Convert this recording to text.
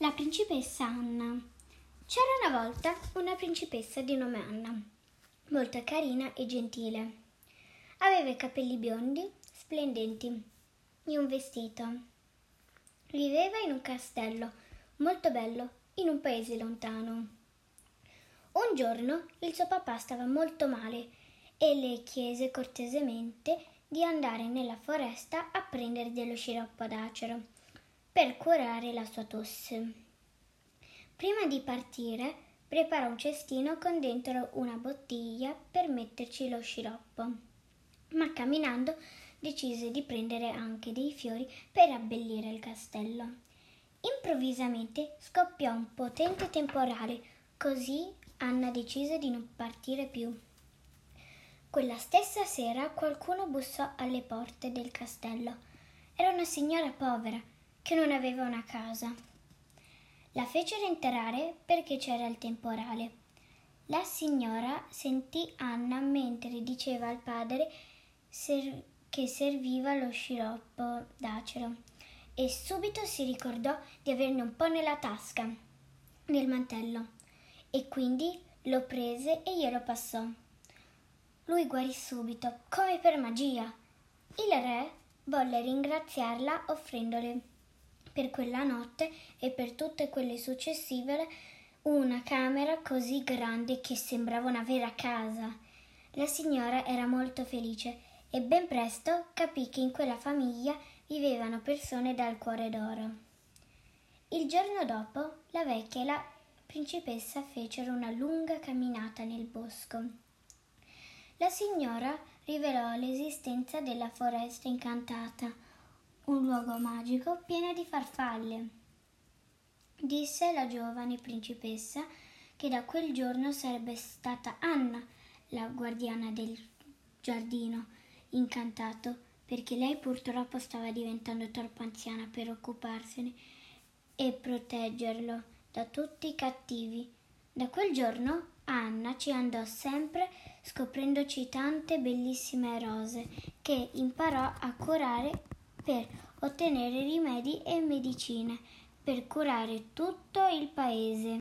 La principessa Anna. C'era una volta una principessa di nome Anna, molto carina e gentile. Aveva i capelli biondi, splendenti, e un vestito. Viveva in un castello molto bello, in un paese lontano. Un giorno il suo papà stava molto male e le chiese cortesemente di andare nella foresta a prendere dello sciroppo d'acero per curare la sua tosse. Prima di partire, preparò un cestino con dentro una bottiglia per metterci lo sciroppo, ma camminando decise di prendere anche dei fiori per abbellire il castello. Improvvisamente scoppiò un potente temporale, così Anna decise di non partire più. Quella stessa sera qualcuno bussò alle porte del castello. Era una signora povera che non aveva una casa. La fecero entrare perché c'era il temporale. La signora sentì Anna mentre diceva al padre ser- che serviva lo sciroppo d'acero e subito si ricordò di averne un po' nella tasca nel mantello e quindi lo prese e glielo passò. Lui guarì subito, come per magia. Il re volle ringraziarla offrendole per quella notte e per tutte quelle successive una camera così grande che sembrava una vera casa. La signora era molto felice e ben presto capì che in quella famiglia vivevano persone dal cuore d'oro. Il giorno dopo la vecchia e la principessa fecero una lunga camminata nel bosco. La signora rivelò l'esistenza della foresta incantata un luogo magico pieno di farfalle. Disse la giovane principessa che da quel giorno sarebbe stata Anna la guardiana del giardino incantato, perché lei purtroppo stava diventando troppo anziana per occuparsene e proteggerlo da tutti i cattivi. Da quel giorno Anna ci andò sempre scoprendoci tante bellissime rose che imparò a curare per ottenere rimedi e medicine per curare tutto il paese.